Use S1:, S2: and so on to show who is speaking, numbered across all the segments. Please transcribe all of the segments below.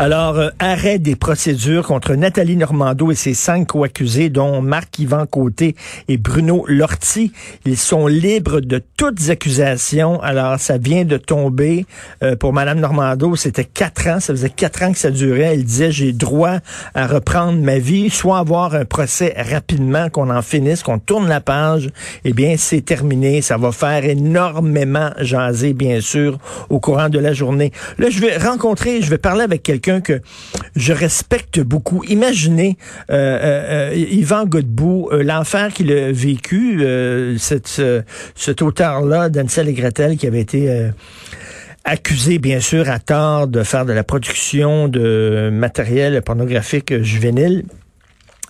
S1: Alors, euh, arrêt des procédures contre Nathalie Normando et ses cinq co-accusés, dont Marc-Yvan Côté et Bruno Lortie. Ils sont libres de toutes accusations. Alors, ça vient de tomber. Euh, pour Madame Normando, c'était quatre ans. Ça faisait quatre ans que ça durait. Elle disait, j'ai droit à reprendre ma vie, soit avoir un procès rapidement, qu'on en finisse, qu'on tourne la page. Eh bien, c'est terminé. Ça va faire énormément jaser, bien sûr, au courant de la journée. Là, je vais rencontrer, je vais parler avec quelqu'un que je respecte beaucoup. Imaginez euh, euh, euh, Yvan Godbout, l'enfer qu'il a vécu, cette, ce- cet auteur-là, d'Ansel et Gretel, qui avait été accusé, bien sûr, à tort de faire de la production de matériel pornographique juvénile.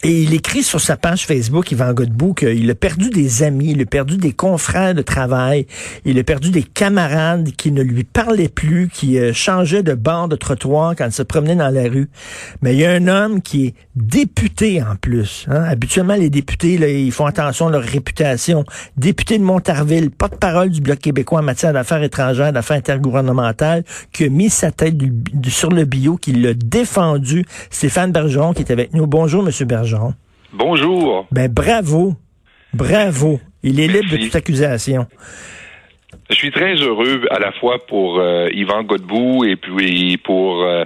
S1: Et il écrit sur sa page Facebook, Yvan Godbout, qu'il a perdu des amis, il a perdu des confrères de travail, il a perdu des camarades qui ne lui parlaient plus, qui euh, changeaient de bord de trottoir quand il se promenait dans la rue. Mais il y a un homme qui est député en plus. hein. Habituellement, les députés, là, ils font attention à leur réputation. Député de Montarville, porte-parole du Bloc québécois en matière d'affaires étrangères, d'affaires intergouvernementales, qui a mis sa tête sur le bio, qui l'a défendu. Stéphane Bergeron qui est avec nous. Bonjour, Monsieur Bergeron.
S2: Bonjour.
S1: Ben bravo, bravo. Il est libre de toute accusation.
S2: Je suis très heureux à la fois pour euh, Yvan Godbout et puis pour euh,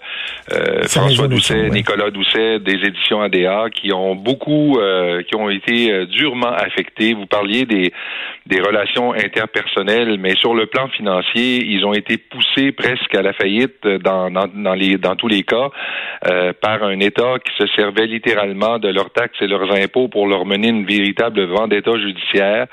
S2: euh, François Doucet. Nicolas Doucet des éditions ADA qui ont beaucoup, euh, qui ont été euh, durement affectés. Vous parliez des, des relations interpersonnelles, mais sur le plan financier, ils ont été poussés presque à la faillite dans, dans, dans les, dans tous les cas euh, par un État qui se servait littéralement de leurs taxes et leurs impôts pour leur mener une véritable vendetta judiciaire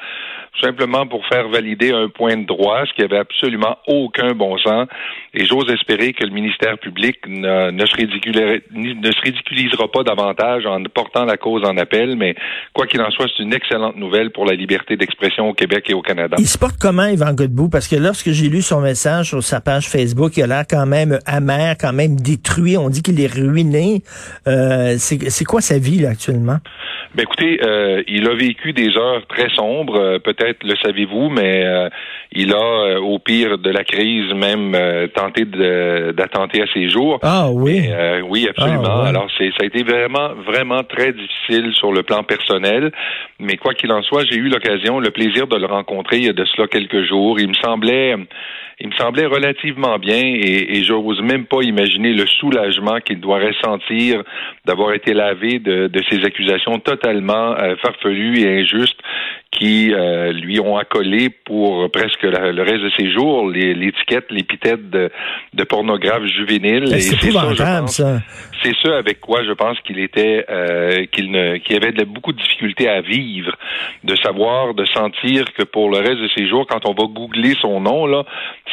S2: simplement pour faire valider un point de droit, ce qui avait absolument aucun bon sens. Et j'ose espérer que le ministère public ne, ne, se ne se ridiculisera pas davantage en portant la cause en appel, mais quoi qu'il en soit, c'est une excellente nouvelle pour la liberté d'expression au Québec et au Canada.
S1: Il se porte comment, Yvan Godbout? Parce que lorsque j'ai lu son message sur sa page Facebook, il a l'air quand même amer, quand même détruit. On dit qu'il est ruiné. Euh, c'est c'est quoi sa vie, là, actuellement?
S2: Ben écoutez, euh, il a vécu des heures très sombres, euh, peut-être le savez-vous, mais euh, il a, euh, au pire de la crise, même euh, tenté d'attenter à ses jours.
S1: Ah oui.
S2: Euh, oui, absolument.
S1: Ah, ouais.
S2: Alors, c'est, ça a été vraiment, vraiment très difficile sur le plan personnel. Mais quoi qu'il en soit, j'ai eu l'occasion, le plaisir de le rencontrer il y a de cela quelques jours. Il me semblait, il me semblait relativement bien et, et j'ose même pas imaginer le soulagement qu'il doit ressentir d'avoir été lavé de, de ces accusations totalement euh, farfelues et injustes qui euh, lui ont accolé pour presque la- le reste de ses jours l'étiquette, l'épithète de, de pornographe juvénile.
S1: C'est
S2: ça,
S1: épouvantable,
S2: c'est ce avec quoi je pense qu'il était euh, qu'il ne qu'il avait de- beaucoup de difficultés à vivre, de savoir, de sentir que pour le reste de ses jours, quand on va googler son nom là,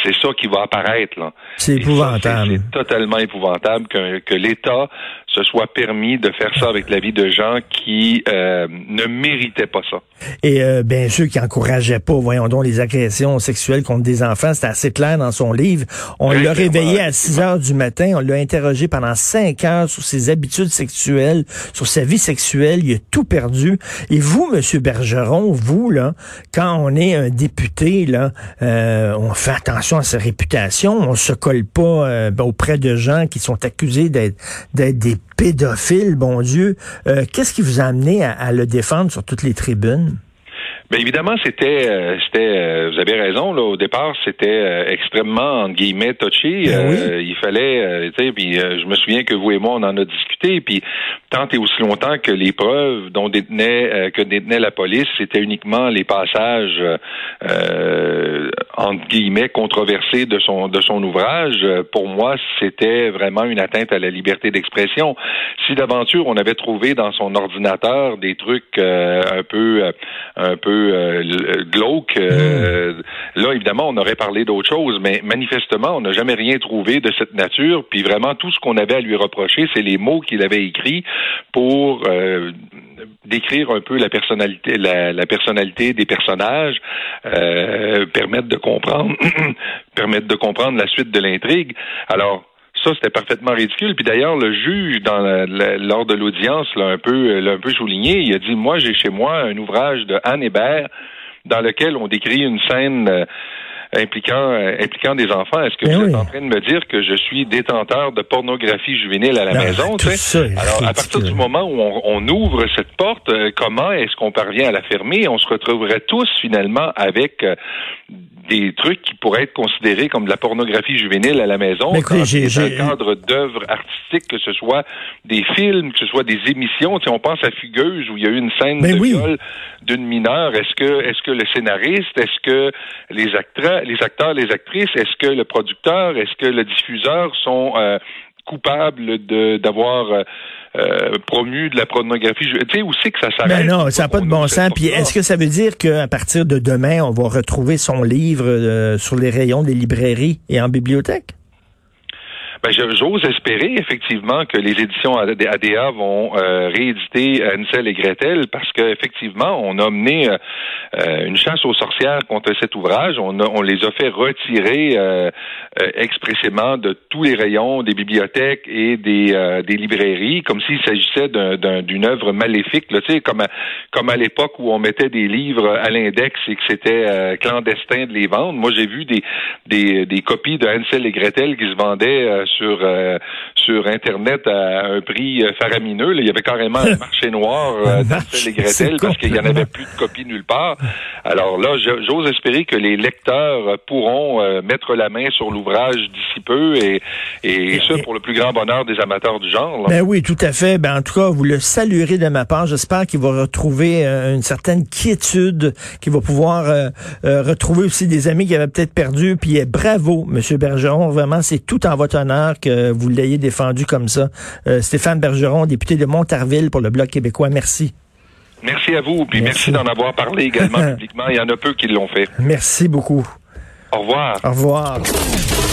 S2: c'est ça qui va apparaître là.
S1: C'est épouvantable.
S2: C'est totalement épouvantable que, que l'État se soit permis de faire ça avec la vie de gens qui euh, ne méritaient pas ça.
S1: Et euh, bien sûr qui encourageait pas, voyons donc, les agressions sexuelles contre des enfants. C'était assez clair dans son livre. On l'a réveillé à 6 heures du matin. On l'a interrogé pendant 5 heures sur ses habitudes sexuelles, sur sa vie sexuelle. Il a tout perdu. Et vous, Monsieur Bergeron, vous, là, quand on est un député, là, euh, on fait attention à sa réputation. On se colle pas euh, ben, auprès de gens qui sont accusés d'être des pédophiles, bon Dieu. Euh, Qu'est-ce qui vous a amené à, à le défendre sur toutes les tribunes?
S2: Bien évidemment, c'était, euh, c'était, euh, vous avez raison. Là, au départ, c'était euh, extrêmement entre guillemets touché.
S1: Ben
S2: il fallait, tu sais, puis je me souviens que vous et moi, on en a discuté. Puis tant et aussi longtemps que les preuves dont détenait que détenait la police, c'était uniquement les passages entre guillemets controversés de son de son ouvrage. Pour moi, c'était vraiment une atteinte à la liberté d'expression. Si d'aventure on avait trouvé dans son ordinateur des trucs un peu un peu euh, glauque. Euh, hmm. Là, évidemment, on aurait parlé d'autre chose, mais manifestement, on n'a jamais rien trouvé de cette nature. Puis vraiment, tout ce qu'on avait à lui reprocher, c'est les mots qu'il avait écrits pour euh, décrire un peu la personnalité, la, personnalité des personnages, permettre de comprendre, permettre de comprendre la suite de l'intrigue. Alors, ça, c'était parfaitement ridicule. Puis d'ailleurs, le juge, dans lors de l'audience, l'a un peu, l'a un peu souligné. Il a dit, moi, j'ai chez moi un ouvrage de Anne Hébert dans lequel on décrit une scène euh, impliquant euh, impliquant des enfants. Est-ce que ben vous êtes en train de me dire que je suis détenteur de pornographie juvénile à la ben, maison Alors à partir du moment où on, ouvre cette porte, euh, comment est-ce qu'on parvient à la fermer? On se retrouverait tous finalement avec des trucs qui pourraient être considérés comme de la pornographie juvénile à la maison, dans le cadre d'œuvres artistiques, que ce soit des films, que ce soit des émissions. Si on pense à Fugueuse où il y a eu une scène de viol d'une mineure, est-ce que est-ce que le scénariste, est-ce que les acteurs, les acteurs, les actrices, est-ce que le producteur, est-ce que le diffuseur sont euh, coupables d'avoir euh, euh, promu de la pornographie? Tu sais, où c'est que ça s'arrête?
S1: Ben non, ça n'a pas de bon sens. Puis est-ce que ça veut dire qu'à partir de demain, on va retrouver son livre euh, sur les rayons des librairies et en bibliothèque?
S2: Ben, j'ose espérer effectivement que les éditions ADA vont euh, rééditer Ansel et Gretel parce qu'effectivement, on a mené euh, euh, une chasse aux sorcières contre cet ouvrage. On, on les a fait retirer euh, expressément de tous les rayons des bibliothèques et des, des librairies, comme s'il s'agissait d'une œuvre maléfique, là, comme à, comme à l'époque où on mettait des livres à l'index et que c'était clandestin de les vendre. Moi, j'ai vu des, des, des copies de Ansel et Gretel qui se vendaient sur euh, sur internet à un prix euh, faramineux. Il y avait carrément un marché noir euh, d'Ansel et Gretel parce qu'il n'y en avait plus de copies nulle part. Alors là, j'ose espérer que les lecteurs pourront mettre la main sur l'ouvrage d'ici peu et, et, ce pour le plus grand bonheur des amateurs du genre.
S1: Ben oui, tout à fait. Ben en tout cas, vous le saluerez de ma part. J'espère qu'il va retrouver une certaine quiétude, qu'il va pouvoir retrouver aussi des amis qu'il avait peut-être perdus. Puis bravo, Monsieur Bergeron. Vraiment, c'est tout en votre honneur que vous l'ayez défendu comme ça. Euh, Stéphane Bergeron, député de Montarville pour le Bloc québécois, merci.
S2: Merci à vous, puis merci, d'en avoir parlé également publiquement. Il y en a peu qui l'ont fait.
S1: Merci beaucoup.
S2: Au revoir.
S1: Au revoir.